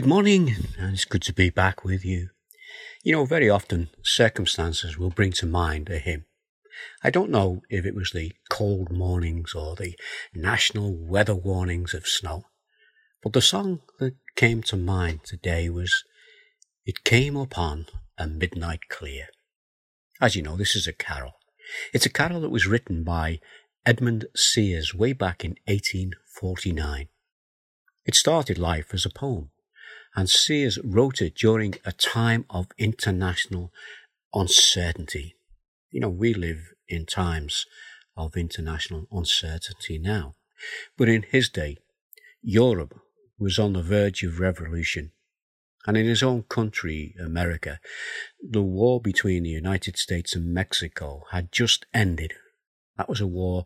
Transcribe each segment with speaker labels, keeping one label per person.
Speaker 1: Good morning, and it's good to be back with you. You know, very often circumstances will bring to mind a hymn. I don't know if it was the cold mornings or the national weather warnings of snow, but the song that came to mind today was It Came Upon a Midnight Clear. As you know, this is a carol. It's a carol that was written by Edmund Sears way back in 1849. It started life as a poem and Sears wrote it during a time of international uncertainty. You know, we live in times of international uncertainty now. But in his day, Europe was on the verge of revolution. And in his own country, America, the war between the United States and Mexico had just ended. That was a war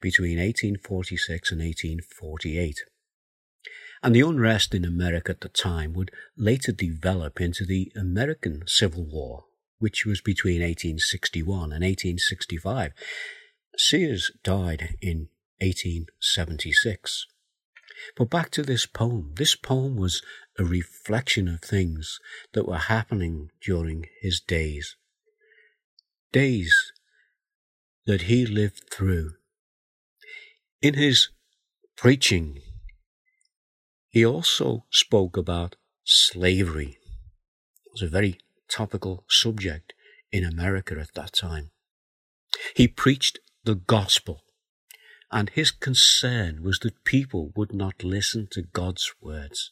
Speaker 1: between 1846 and 1848. And the unrest in America at the time would later develop into the American Civil War, which was between 1861 and 1865. Sears died in 1876. But back to this poem. This poem was a reflection of things that were happening during his days. Days that he lived through. In his preaching he also spoke about slavery. It was a very topical subject in America at that time. He preached the gospel, and his concern was that people would not listen to God's words.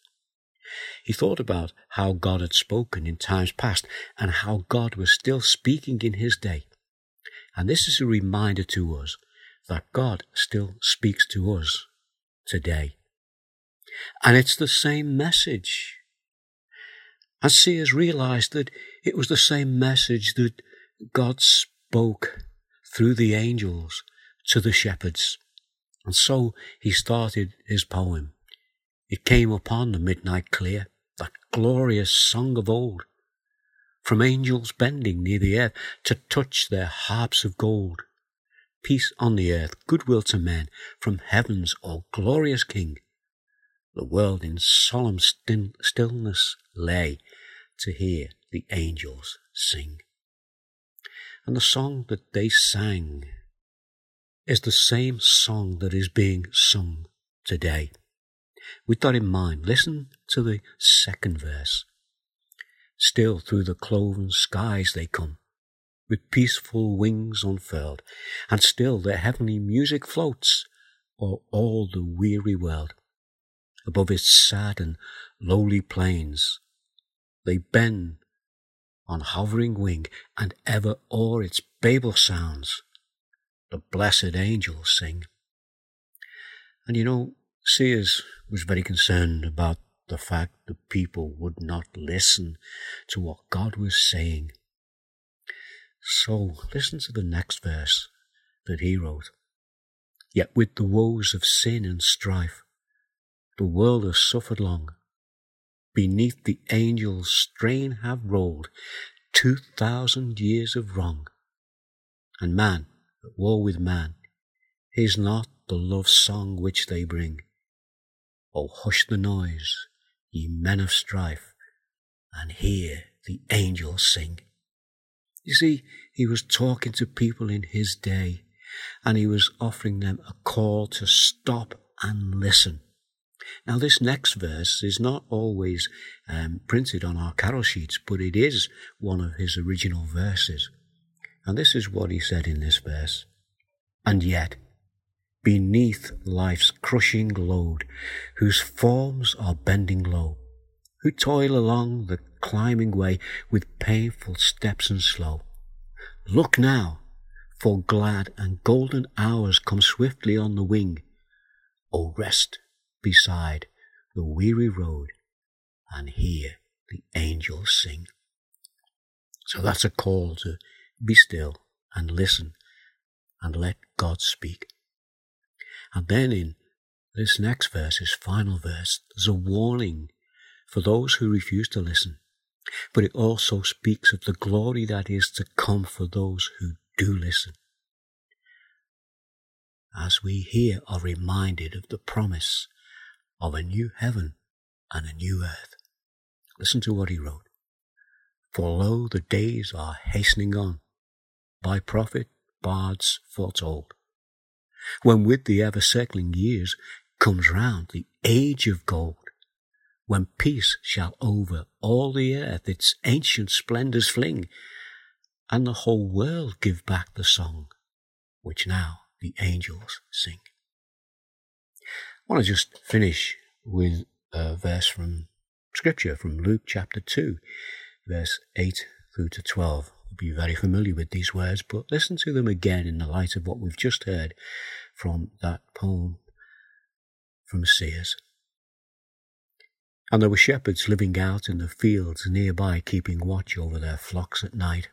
Speaker 1: He thought about how God had spoken in times past and how God was still speaking in his day. And this is a reminder to us that God still speaks to us today. And it's the same message. And Sears realized that it was the same message that God spoke through the angels to the shepherds. And so he started his poem. It came upon the midnight clear, that glorious song of old, from angels bending near the earth to touch their harps of gold. Peace on the earth, goodwill to men, from heaven's all glorious King. The world in solemn stillness lay to hear the angels sing. And the song that they sang is the same song that is being sung today. With that in mind, listen to the second verse. Still through the cloven skies they come, with peaceful wings unfurled, and still their heavenly music floats o'er all the weary world above its sad and lowly plains. They bend on hovering wing, and ever o'er its Babel sounds the blessed angels sing. And you know, Sears was very concerned about the fact that people would not listen to what God was saying. So listen to the next verse that he wrote. Yet with the woes of sin and strife, the world has suffered long. Beneath the angels' strain have rolled two thousand years of wrong. And man, at war with man, is not the love song which they bring. Oh, hush the noise, ye men of strife, and hear the angels sing. You see, he was talking to people in his day, and he was offering them a call to stop and listen. Now, this next verse is not always um, printed on our carol sheets, but it is one of his original verses. And this is what he said in this verse. And yet, beneath life's crushing load, whose forms are bending low, who toil along the climbing way with painful steps and slow, look now, for glad and golden hours come swiftly on the wing. O rest beside the weary road and hear the angels sing. So that's a call to be still and listen and let God speak. And then in this next verse, his final verse, there's a warning for those who refuse to listen. But it also speaks of the glory that is to come for those who do listen. As we here are reminded of the promise of a new heaven and a new earth. Listen to what he wrote. For lo, the days are hastening on, by prophet bards foretold, when with the ever circling years comes round the age of gold, when peace shall over all the earth its ancient splendours fling, and the whole world give back the song which now the angels sing. I want to just finish with a verse from scripture from Luke chapter 2, verse 8 through to 12. You'll be very familiar with these words, but listen to them again in the light of what we've just heard from that poem from Sears. And there were shepherds living out in the fields nearby, keeping watch over their flocks at night.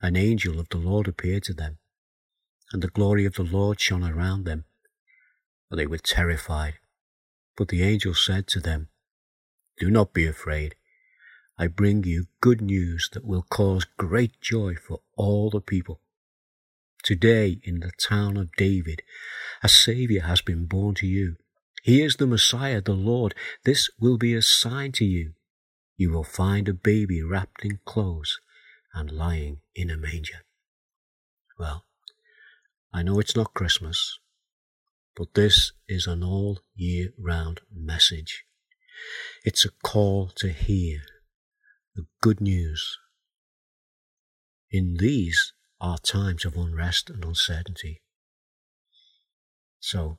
Speaker 1: An angel of the Lord appeared to them, and the glory of the Lord shone around them. They were terrified. But the angel said to them, Do not be afraid. I bring you good news that will cause great joy for all the people. Today, in the town of David, a Saviour has been born to you. He is the Messiah, the Lord. This will be a sign to you. You will find a baby wrapped in clothes and lying in a manger. Well, I know it's not Christmas, but this is an all year round message. It's a call to hear the good news. In these are times of unrest and uncertainty. So,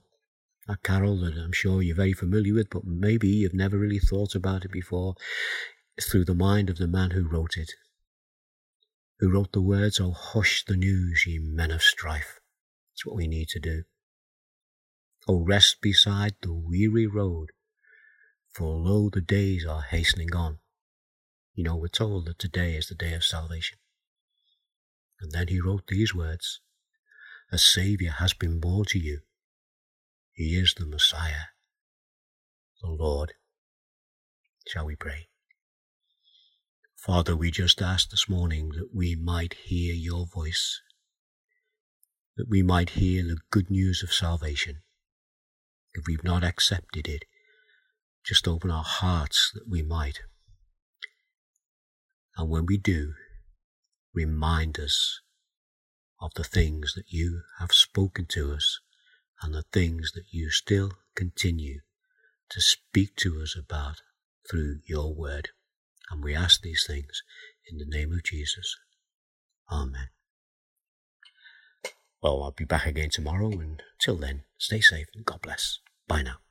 Speaker 1: a carol that I'm sure you're very familiar with, but maybe you've never really thought about it before, through the mind of the man who wrote it, who wrote the words, Oh, hush the news, ye men of strife. That's what we need to do. Oh, rest beside the weary road, for lo, the days are hastening on. You know, we're told that today is the day of salvation. And then he wrote these words A Saviour has been born to you. He is the Messiah, the Lord. Shall we pray? Father, we just ask this morning that we might hear your voice, that we might hear the good news of salvation. If we've not accepted it, just open our hearts that we might. And when we do, remind us of the things that you have spoken to us and the things that you still continue to speak to us about through your word. And we ask these things in the name of Jesus. Amen. Well, I'll be back again tomorrow, and till then, stay safe and God bless. Bye now.